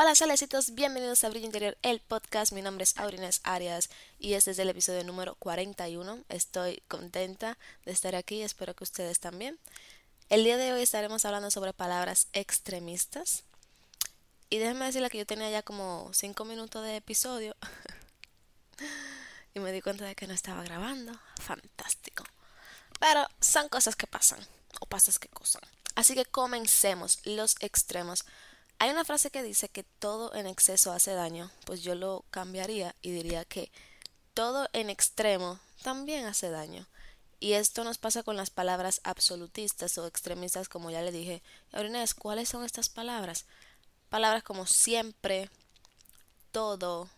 Hola solecitos, bienvenidos a Brillo Interior, el podcast. Mi nombre es Aurines Arias y este es el episodio número 41. Estoy contenta de estar aquí, espero que ustedes también. El día de hoy estaremos hablando sobre palabras extremistas. Y déjenme decirle que yo tenía ya como 5 minutos de episodio y me di cuenta de que no estaba grabando. Fantástico. Pero son cosas que pasan o pasas que cosas. Así que comencemos los extremos. Hay una frase que dice que todo en exceso hace daño, pues yo lo cambiaría y diría que todo en extremo también hace daño. Y esto nos pasa con las palabras absolutistas o extremistas, como ya le dije. Inés, ¿cuáles son estas palabras? Palabras como siempre, todo,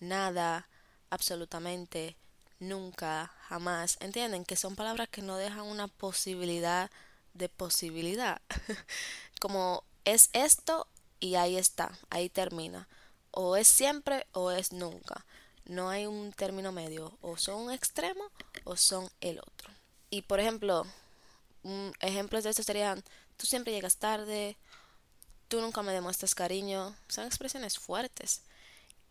nada, absolutamente, nunca, jamás. ¿Entienden? Que son palabras que no dejan una posibilidad de posibilidad. como es esto y ahí está, ahí termina. O es siempre o es nunca. No hay un término medio. O son un extremo o son el otro. Y por ejemplo, ejemplos de esto serían, tú siempre llegas tarde, tú nunca me demuestras cariño. Son expresiones fuertes.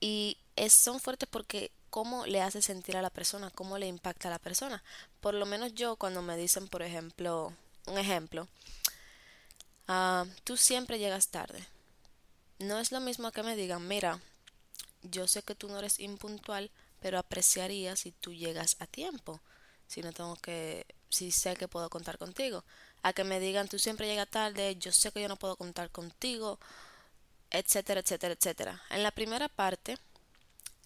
Y es, son fuertes porque cómo le hace sentir a la persona, cómo le impacta a la persona. Por lo menos yo cuando me dicen, por ejemplo, un ejemplo, ah, tú siempre llegas tarde no es lo mismo que me digan, mira, yo sé que tú no eres impuntual, pero apreciaría si tú llegas a tiempo, si no tengo que, si sé que puedo contar contigo. A que me digan, tú siempre llegas tarde, yo sé que yo no puedo contar contigo, etcétera, etcétera, etcétera. En la primera parte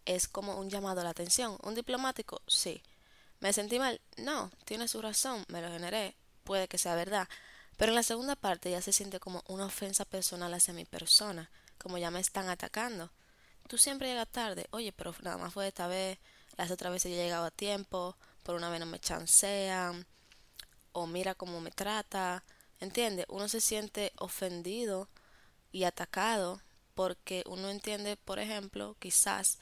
es como un llamado a la atención. ¿Un diplomático? Sí. ¿Me sentí mal? No, tiene su razón, me lo generé, puede que sea verdad. Pero en la segunda parte ya se siente como una ofensa personal hacia mi persona como ya me están atacando. Tú siempre llegas tarde. Oye, pero nada más fue esta vez. Las otras veces yo he llegado a tiempo. Por una vez no me chancean. O mira cómo me trata. ¿Entiendes? Uno se siente ofendido y atacado porque uno entiende, por ejemplo, quizás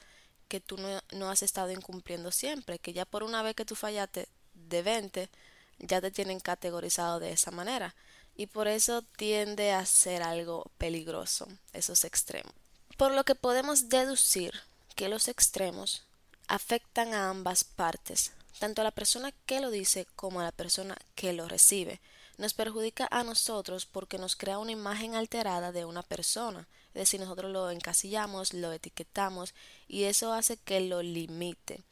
que tú no, no, has estado incumpliendo siempre, que ya por una vez que tú fallaste de 20, ya te tienen categorizado de esa manera y por eso tiende a ser algo peligroso, esos extremos. Por lo que podemos deducir que los extremos afectan a ambas partes, tanto a la persona que lo dice como a la persona que lo recibe. Nos perjudica a nosotros porque nos crea una imagen alterada de una persona, es decir, nosotros lo encasillamos, lo etiquetamos y eso hace que lo limite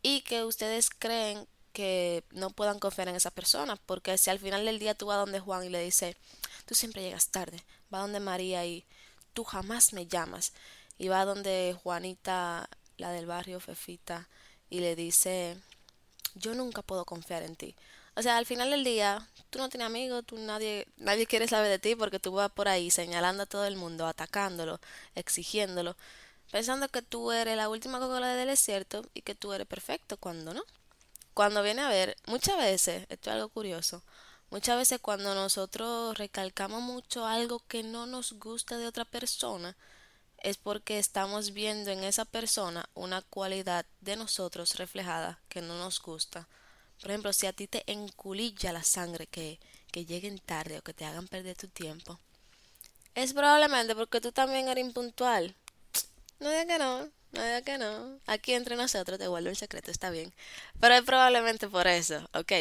y que ustedes creen que no puedan confiar en esa persona, porque si al final del día tú vas donde Juan y le dices, tú siempre llegas tarde, va donde María y tú jamás me llamas, y va donde Juanita, la del barrio Fefita, y le dice, yo nunca puedo confiar en ti. O sea, al final del día, tú no tienes amigos, tú nadie, nadie quiere saber de ti porque tú vas por ahí señalando a todo el mundo, atacándolo, exigiéndolo, pensando que tú eres la última Coca-Cola del desierto y que tú eres perfecto cuando no cuando viene a ver, muchas veces, esto es algo curioso, muchas veces cuando nosotros recalcamos mucho algo que no nos gusta de otra persona, es porque estamos viendo en esa persona una cualidad de nosotros reflejada que no nos gusta. Por ejemplo, si a ti te enculilla la sangre que, que lleguen tarde o que te hagan perder tu tiempo, es probablemente porque tú también eres impuntual. No digas que no. No, que no. Aquí entre nosotros te vuelvo el secreto, está bien. Pero es probablemente por eso, ¿ok?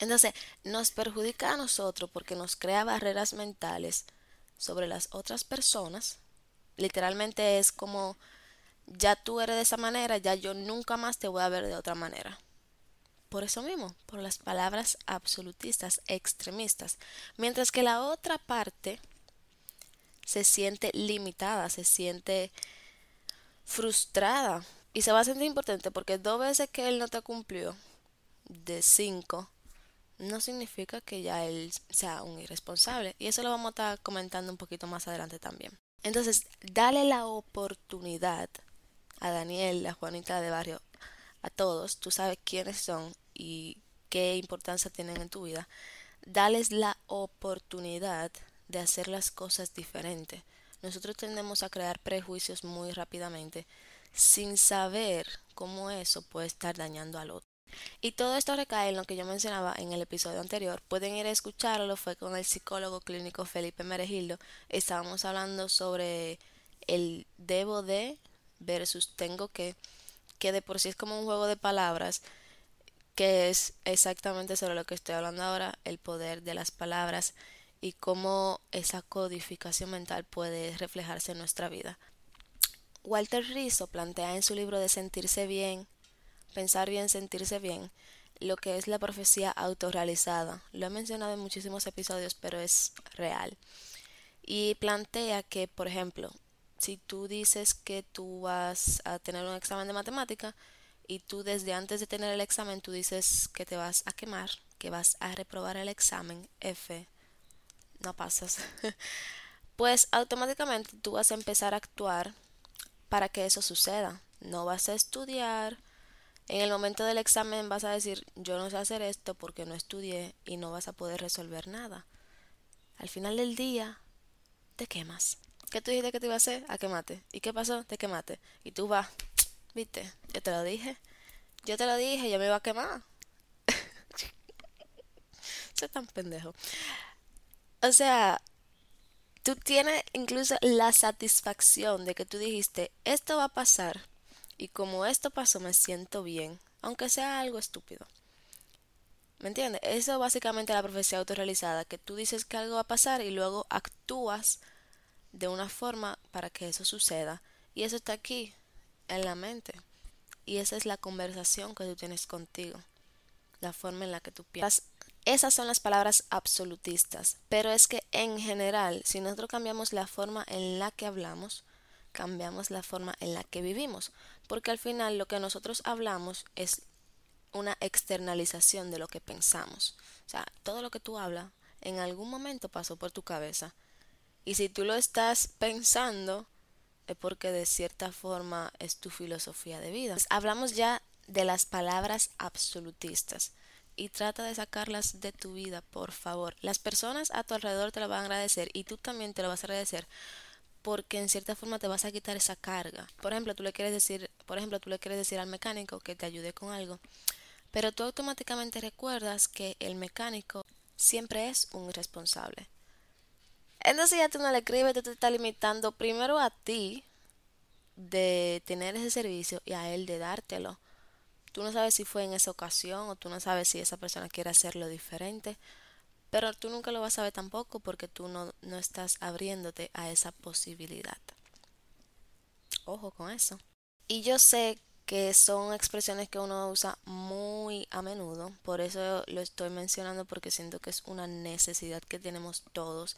Entonces, nos perjudica a nosotros porque nos crea barreras mentales sobre las otras personas. Literalmente es como, ya tú eres de esa manera, ya yo nunca más te voy a ver de otra manera. Por eso mismo, por las palabras absolutistas, extremistas. Mientras que la otra parte se siente limitada, se siente frustrada. Y se va a sentir importante porque dos veces que él no te cumplió de cinco no significa que ya él sea un irresponsable. Y eso lo vamos a estar comentando un poquito más adelante también. Entonces, dale la oportunidad a Daniel, a Juanita de Barrio, a todos, tú sabes quiénes son y qué importancia tienen en tu vida, dales la oportunidad de hacer las cosas diferentes nosotros tendemos a crear prejuicios muy rápidamente sin saber cómo eso puede estar dañando al otro. Y todo esto recae en lo que yo mencionaba en el episodio anterior. Pueden ir a escucharlo, fue con el psicólogo clínico Felipe Meregildo. Estábamos hablando sobre el debo de versus tengo que, que de por sí es como un juego de palabras, que es exactamente sobre lo que estoy hablando ahora, el poder de las palabras y cómo esa codificación mental puede reflejarse en nuestra vida. Walter Rizzo plantea en su libro de Sentirse bien, Pensar bien, sentirse bien, lo que es la profecía autorrealizada. Lo he mencionado en muchísimos episodios, pero es real. Y plantea que, por ejemplo, si tú dices que tú vas a tener un examen de matemática y tú desde antes de tener el examen tú dices que te vas a quemar, que vas a reprobar el examen F, no pasas, pues automáticamente tú vas a empezar a actuar para que eso suceda. No vas a estudiar. En el momento del examen vas a decir, yo no sé hacer esto porque no estudié y no vas a poder resolver nada. Al final del día, te quemas. ¿Qué tú dijiste que te iba a hacer? A. ¿Y qué pasó? Te quemaste. Y tú vas, viste, yo te lo dije. Yo te lo dije, yo me iba a quemar. Soy tan pendejo. O sea, tú tienes incluso la satisfacción de que tú dijiste, esto va a pasar. Y como esto pasó, me siento bien, aunque sea algo estúpido. ¿Me entiendes? Eso básicamente es la profecía autorrealizada, que tú dices que algo va a pasar y luego actúas de una forma para que eso suceda. Y eso está aquí, en la mente. Y esa es la conversación que tú tienes contigo, la forma en la que tú piensas. Esas son las palabras absolutistas, pero es que en general, si nosotros cambiamos la forma en la que hablamos, cambiamos la forma en la que vivimos, porque al final lo que nosotros hablamos es una externalización de lo que pensamos. O sea, todo lo que tú hablas en algún momento pasó por tu cabeza. Y si tú lo estás pensando, es porque de cierta forma es tu filosofía de vida. hablamos ya de las palabras absolutistas y trata de sacarlas de tu vida, por favor. Las personas a tu alrededor te lo van a agradecer y tú también te lo vas a agradecer porque en cierta forma te vas a quitar esa carga. Por ejemplo, tú le quieres decir, por ejemplo, tú le quieres decir al mecánico que te ayude con algo pero tú automáticamente recuerdas que el mecánico siempre es un irresponsable. Entonces ya tú no le escribes, tú te estás limitando primero a ti de tener ese servicio y a él de dártelo. Tú no sabes si fue en esa ocasión o tú no sabes si esa persona quiere hacerlo diferente, pero tú nunca lo vas a saber tampoco porque tú no, no estás abriéndote a esa posibilidad. Ojo con eso. Y yo sé que son expresiones que uno usa muy a menudo, por eso lo estoy mencionando porque siento que es una necesidad que tenemos todos,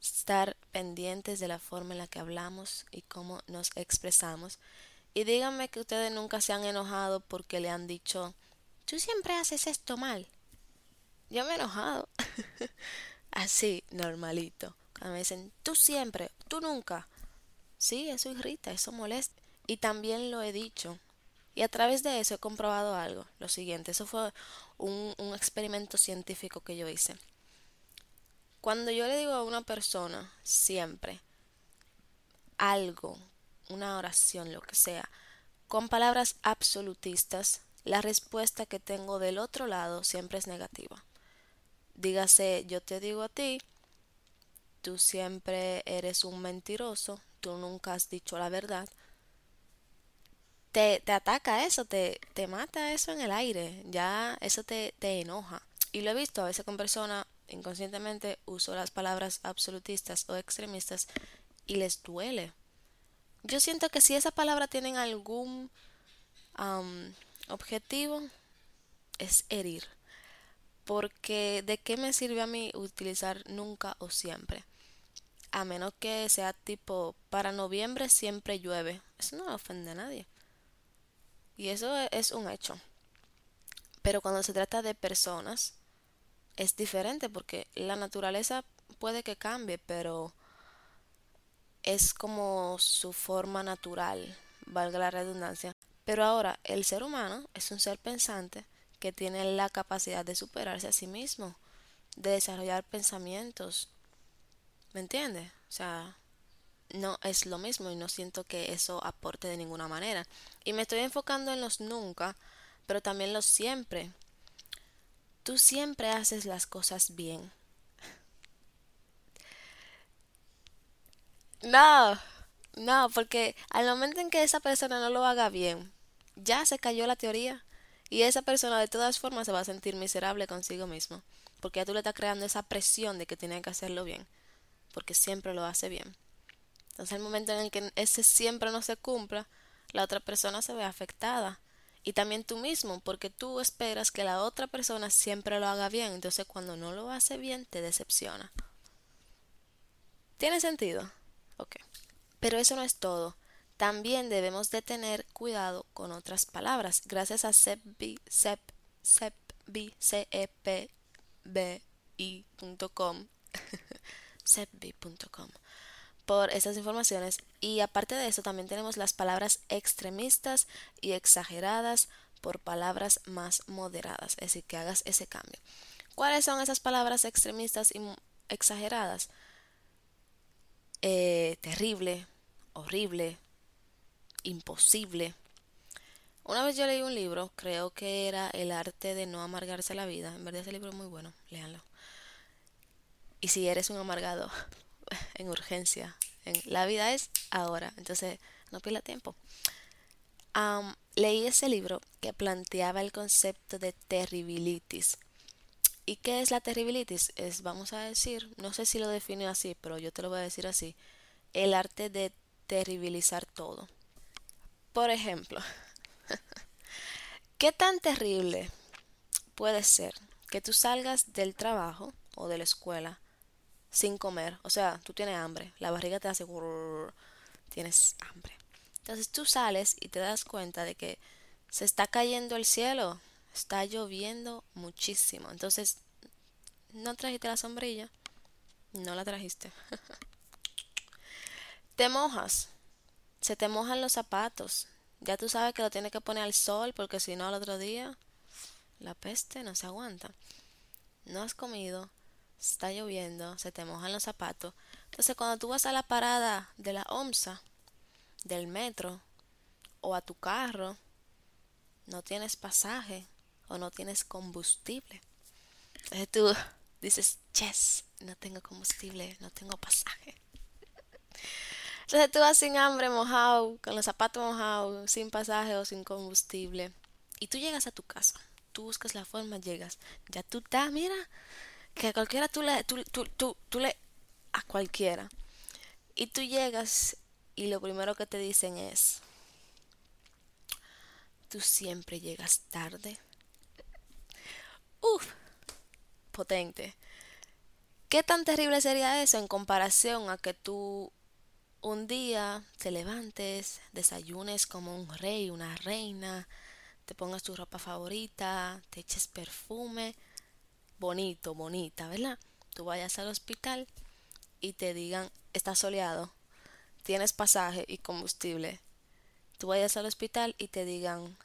estar pendientes de la forma en la que hablamos y cómo nos expresamos. Y díganme que ustedes nunca se han enojado porque le han dicho, tú siempre haces esto mal. Yo me he enojado. Así, normalito. Cuando me dicen, tú siempre, tú nunca. Sí, eso irrita, eso molesta. Y también lo he dicho. Y a través de eso he comprobado algo. Lo siguiente, eso fue un, un experimento científico que yo hice. Cuando yo le digo a una persona siempre algo, una oración, lo que sea, con palabras absolutistas, la respuesta que tengo del otro lado siempre es negativa. Dígase, yo te digo a ti, tú siempre eres un mentiroso, tú nunca has dicho la verdad, te, te ataca eso, te, te mata eso en el aire, ya eso te, te enoja. Y lo he visto a veces con personas, inconscientemente uso las palabras absolutistas o extremistas y les duele. Yo siento que si esa palabra tienen algún objetivo, es herir. Porque de qué me sirve a mí utilizar nunca o siempre. A menos que sea tipo, para noviembre siempre llueve. Eso no ofende a nadie. Y eso es un hecho. Pero cuando se trata de personas, es diferente porque la naturaleza puede que cambie, pero es como su forma natural, valga la redundancia. Pero ahora, el ser humano es un ser pensante que tiene la capacidad de superarse a sí mismo, de desarrollar pensamientos. ¿Me entiendes? O sea, no es lo mismo y no siento que eso aporte de ninguna manera. Y me estoy enfocando en los nunca, pero también los siempre. Tú siempre haces las cosas bien. No, No, porque al momento en que esa persona no lo haga bien, ya se cayó la teoría. Y esa persona de todas formas se va a sentir miserable consigo mismo. Porque ya tú le estás creando esa presión de que tiene que hacerlo bien. Porque siempre lo hace bien. Entonces, el momento en el que ese siempre no se cumpla, la otra persona se ve afectada. Y también tú mismo, porque tú esperas que la otra persona siempre lo haga bien. Entonces, cuando no lo hace bien, te decepciona. ¿Tiene sentido? Pero eso no es todo. También debemos de tener cuidado con otras palabras. Gracias a sepbi, sep, sepbi, c p b i.com sepbi.com por estas informaciones y aparte de eso también tenemos las palabras extremistas y exageradas por palabras más moderadas, es decir, que hagas ese cambio. ¿Cuáles son esas palabras extremistas y exageradas? Eh, terrible, horrible, imposible. Una vez yo leí un libro, creo que era El arte de no amargarse la vida. En verdad ese libro es muy bueno, léanlo. Y si eres un amargado, en urgencia, en, la vida es ahora, entonces no pierda tiempo. leí ese libro que planteaba el concepto de terribilitis. ¿Y qué es la terribilitis? Es, vamos a decir, no sé si lo define así, pero yo te lo voy a decir así, el arte de terribilizar todo. Por ejemplo, ¿qué tan terrible puede ser que tú salgas del trabajo o de la escuela sin comer? O sea, tú tienes hambre, la barriga te hace tienes hambre. Entonces tú sales y te das cuenta de que se está cayendo el cielo, está lloviendo muchísimo. Entonces, ¿no trajiste la sombrilla? No la trajiste. te mojas, se te mojan los zapatos, ya tú sabes que lo tienes que poner al sol porque si no al otro día la peste no se aguanta. No has comido, está lloviendo, se te mojan los zapatos. Entonces cuando tú vas a la parada de la OMSA, del metro o a tu carro, no tienes pasaje o no tienes combustible. Entonces tú dices, yes, no tengo combustible, no tengo pasaje. Entonces tú vas sin hambre, mojado, con los zapatos mojados, sin pasaje o sin combustible. Y tú llegas a tu casa. Tú buscas la forma, llegas. Ya tú estás, mira, que a cualquiera tú le, tú, tú, tú, le, a cualquiera. Y tú llegas y lo primero que te dicen es, tú siempre llegas tarde. Uf, potente. ¿Qué tan terrible sería eso en comparación a que tú un día te levantes, desayunes como un rey, una reina, te pongas tu ropa favorita, te eches perfume, bonito, bonita, ¿verdad? Tú vayas al hospital y te digan, estás soleado, tienes pasaje y combustible. Tú vayas al hospital y te digan,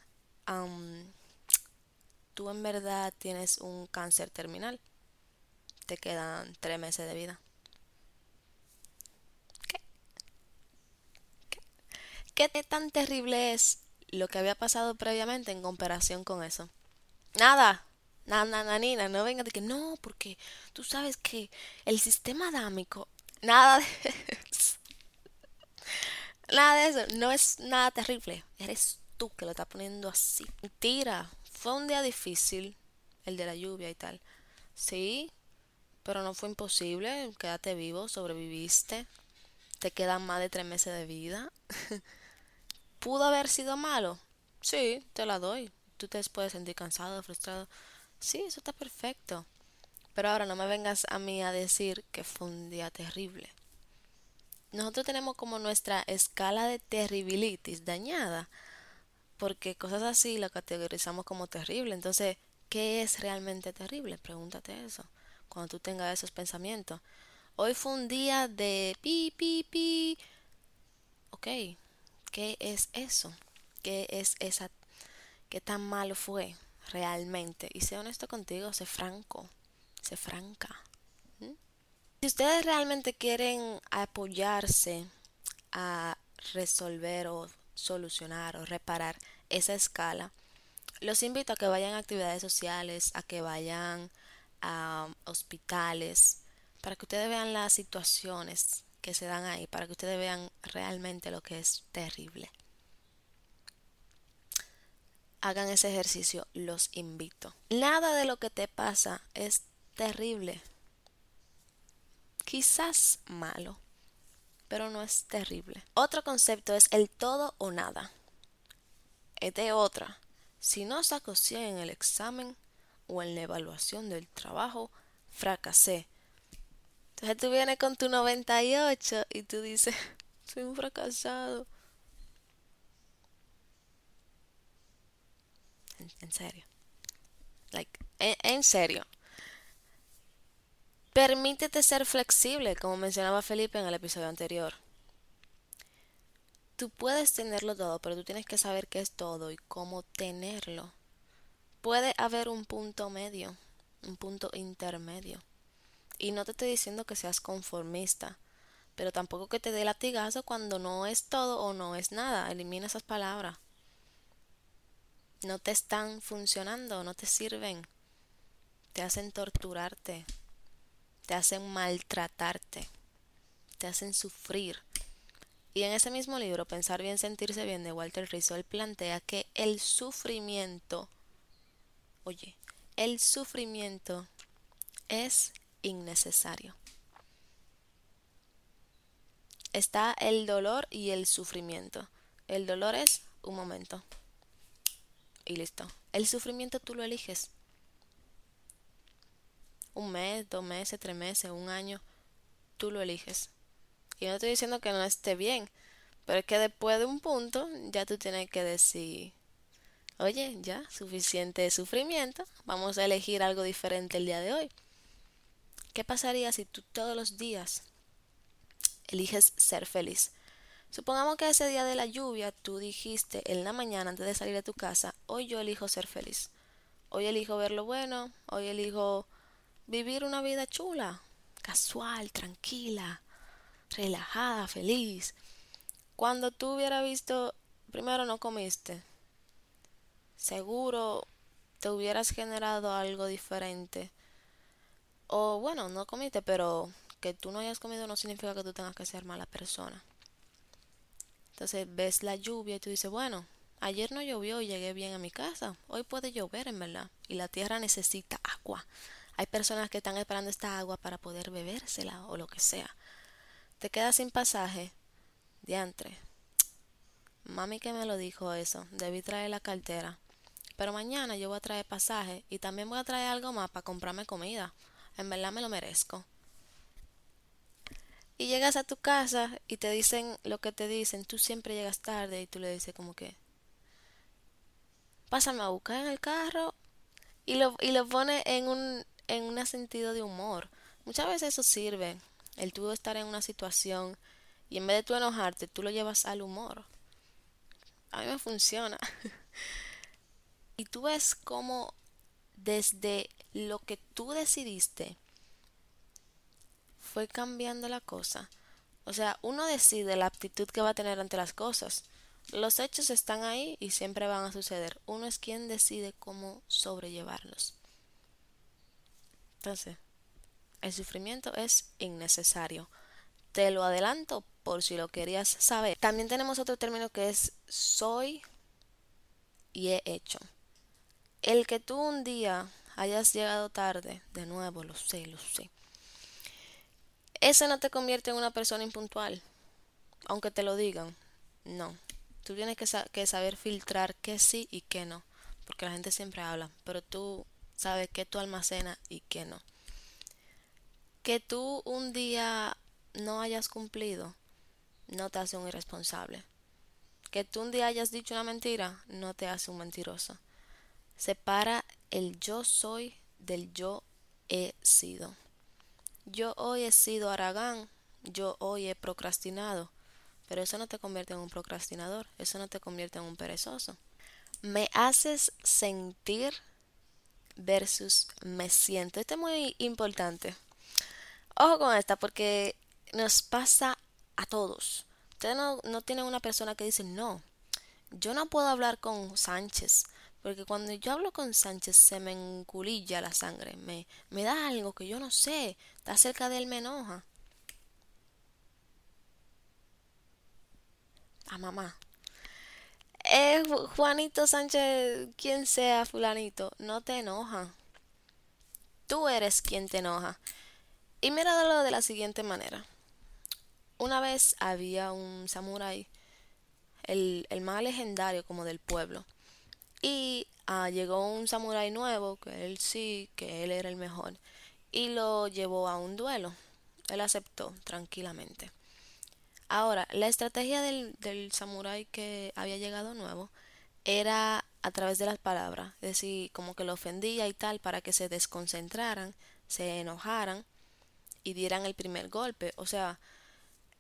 tú en verdad tienes un cáncer terminal. Te quedan tres meses de vida. ¿Qué tan terrible es lo que había pasado previamente en comparación con eso? Nada, nada, nada, no venga de que no, porque tú sabes que el sistema adámico, nada de eso. Nada de eso, no es nada terrible, eres tú que lo estás poniendo así. Mentira, fue un día difícil, el de la lluvia y tal. Sí, pero no fue imposible, quédate vivo, sobreviviste, te quedan más de tres meses de vida. ¿Pudo haber sido malo? Sí, te la doy. Tú te puedes sentir cansado, frustrado. Sí, eso está perfecto. Pero ahora no me vengas a mí a decir que fue un día terrible. Nosotros tenemos como nuestra escala de terribilitis dañada, porque cosas así la categorizamos como terrible. Entonces, ¿qué es realmente terrible? Pregúntate eso cuando tú tengas esos pensamientos. Hoy fue un día de pi, pi, pi. Ok, ¿Qué es eso? ¿Qué es esa? ¿Qué tan malo fue realmente? Y sé honesto contigo, sé franco, sé franca. Si ustedes realmente quieren apoyarse a resolver o solucionar o reparar esa escala, los invito a que vayan a actividades sociales, a que vayan a hospitales, para que ustedes vean las situaciones que se dan ahí para que ustedes vean realmente lo que es terrible. Hagan ese ejercicio, los invito. Nada de lo que te pasa es terrible. Quizás malo, pero no es terrible. Otro concepto es el todo o nada. Es de otra. Si no saco 100 en el examen o en la evaluación del trabajo, fracasé. Entonces tú vienes con tu 98 y tú dices, soy un fracasado. En, serio. Like, en serio. Permítete ser flexible, como mencionaba Felipe en el episodio anterior. Tú puedes tenerlo todo, pero tú tienes que saber qué es todo y cómo tenerlo. Puede haber un punto medio, un punto intermedio. Y no te estoy diciendo que seas conformista, pero tampoco que te dé latigazo cuando no es todo o no es nada. Elimina esas palabras. No te están funcionando, no te sirven. Te hacen torturarte, te hacen maltratarte, te hacen sufrir. Y en ese mismo libro, Pensar bien, sentirse bien, de Walter Rizzo, él plantea que el sufrimiento, oye, el sufrimiento es innecesario. Está el dolor y el sufrimiento. El dolor es un momento. Y listo. El sufrimiento tú lo eliges. Un mes, dos meses, tres meses, un año, tú lo eliges. Y no estoy diciendo que no esté bien, pero es que después de un punto ya tú tienes que decir, oye, ya, suficiente sufrimiento, vamos a elegir algo diferente el día de hoy. ¿Qué pasaría si tú todos los días eliges ser feliz? Supongamos que ese día de la lluvia tú dijiste en la mañana antes de salir de tu casa, hoy yo elijo ser feliz. Hoy elijo ver lo bueno, hoy elijo vivir una vida chula, casual, tranquila, relajada, feliz. Cuando tú hubieras visto, primero no comiste, seguro te hubieras generado algo diferente. O bueno, no comiste, pero que tú no hayas comido no significa que tú tengas que ser mala persona. Entonces ves la lluvia y tú dices, bueno, ayer no llovió y llegué bien a mi casa. Hoy puede llover, en verdad. Y la tierra necesita agua. Hay personas que están esperando esta agua para poder bebérsela o lo que sea te quedas sin pasaje, diantre. Mami que me lo dijo eso, debí traer la cartera. Pero mañana yo voy a traer pasaje y también voy a traer algo más para comprarme comida. En verdad me lo merezco. Y llegas a tu casa y te dicen lo que te dicen, tú siempre llegas tarde y tú le dices como que pásame a buscar en el carro y lo, y lo pone en un, en un sentido de humor. Muchas veces eso sirve el tú estar en una situación y en vez de tú enojarte, tú lo llevas al humor. A mí me funciona. y tú ves cómo desde lo que tú decidiste fue cambiando la cosa. O sea, uno decide la actitud que va a tener ante las cosas. Los hechos están ahí y siempre van a suceder. Uno es quien decide cómo sobrellevarlos. El sufrimiento es innecesario. Te lo adelanto por si lo querías saber. También tenemos otro término que es soy y he hecho. El que tú un día hayas llegado tarde, de nuevo, lo sé, lo sé. Eso no te convierte en una persona impuntual, aunque te lo digan. No. Tú tienes que saber filtrar qué sí y qué no, porque la gente siempre habla, pero tú sabes qué tú almacenas y qué no que tú un día no hayas cumplido no te hace un irresponsable. Que tú un día hayas dicho una mentira no te hace un mentiroso. Separa el yo soy del yo he sido. Yo hoy he sido Aragán, yo hoy he procrastinado, pero eso no te convierte en un procrastinador, eso no te convierte en un perezoso. Me haces sentir versus me siento. Esto es muy importante. Ojo con esta porque nos pasa a todos. Ustedes no, no tienen una persona que dice, no, yo no puedo hablar con Sánchez. Porque cuando yo hablo con Sánchez se me enculilla la sangre, me, me da algo que yo no sé, está cerca de él, me enoja. A mamá, eh, Juanito Sánchez, quien sea fulanito, no te enoja. Tú eres quien te enoja. Y míralo de la siguiente manera. Una vez había un samurái, el, el más legendario como del pueblo. Y ah, llegó un samurái nuevo, que él sí, que él era el mejor. Y lo llevó a un duelo. Él aceptó tranquilamente. Ahora, la estrategia del, samurái que había llegado nuevo era a través de las palabras, es decir, como que lo ofendía y tal para que se desconcentraran, se enojaran y dieran el primer golpe. O sea,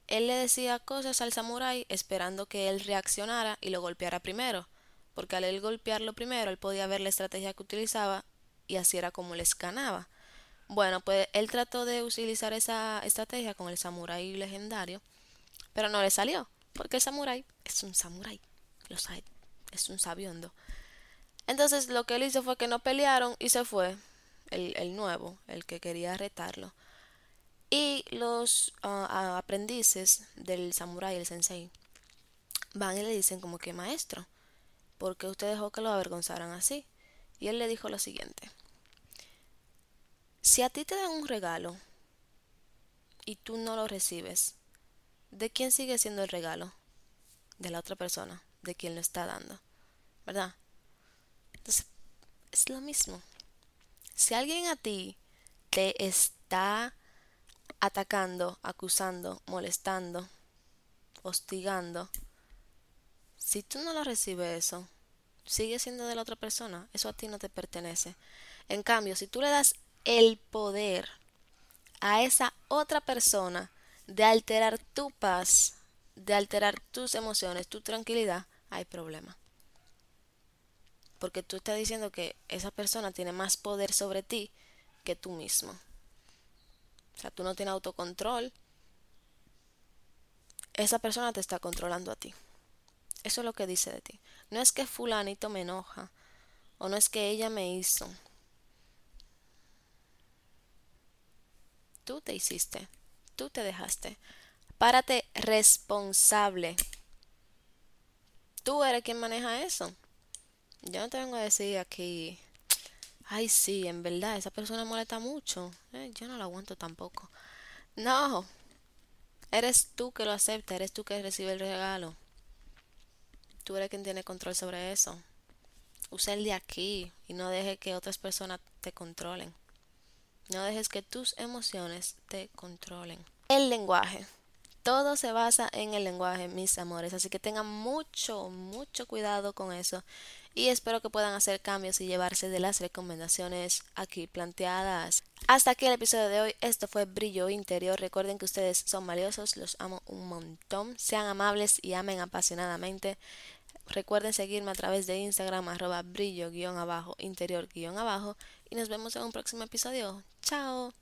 él le decía cosas al samurái esperando que él reaccionara y lo golpeara primero, porque al él golpearlo primero, él podía ver la estrategia que utilizaba y así era como le escanaba. Bueno, pues él trató de utilizar esa estrategia con el samurái legendario pero no le salió, porque el samurái es un samurái, lo sabe, es un sabiondo. Entonces lo que él hizo fue que no pelearon y se fue, el, nuevo, el que quería retarlo. Y los uh, aprendices del samurái, el sensei, van y le dicen como que maestro, ¿por qué usted dejó que lo avergonzaran así? Y él le dijo lo siguiente, si a ti te dan un regalo y tú no lo recibes, ¿de quién sigue siendo el regalo? De la otra persona, de quien lo está dando, ¿verdad? Entonces, es lo mismo. Si alguien a ti te está atacando, acusando, molestando, hostigando, si tú no lo recibes eso, sigue siendo de la otra persona, eso a ti no te pertenece. En cambio, si tú le das el poder a esa otra persona de alterar tu paz, de alterar tus emociones, tu tranquilidad, hay problema. Porque tú estás diciendo que esa persona tiene más poder sobre ti que tú mismo. O sea, tú no tienes autocontrol. Esa persona te está controlando a ti. Eso es lo que dice de ti. No es que fulanito me enoja o no es que ella me hizo. Tú te hiciste tú te dejaste. Párate responsable. Tú eres quien maneja eso. Yo no te vengo a decir aquí, ay sí, en verdad, esa persona molesta mucho. Eh, yo no lo aguanto tampoco. No, eres tú que lo acepta, eres tú que recibe el regalo. Tú eres quien tiene control sobre eso. Usa el de aquí y no deje que otras personas te controlen. No dejes que tus emociones te controlen. El lenguaje. Todo se basa en el lenguaje, mis amores. Así que tengan mucho, mucho cuidado con eso. Y espero que puedan hacer cambios y llevarse de las recomendaciones aquí planteadas. Hasta aquí el episodio de hoy. Esto fue Brillo Interior. Recuerden que ustedes son valiosos. Los amo un montón. Sean amables y amen apasionadamente. Recuerden seguirme a través de Instagram arroba brillo guion abajo interior guion abajo y nos vemos en un próximo episodio. Chao.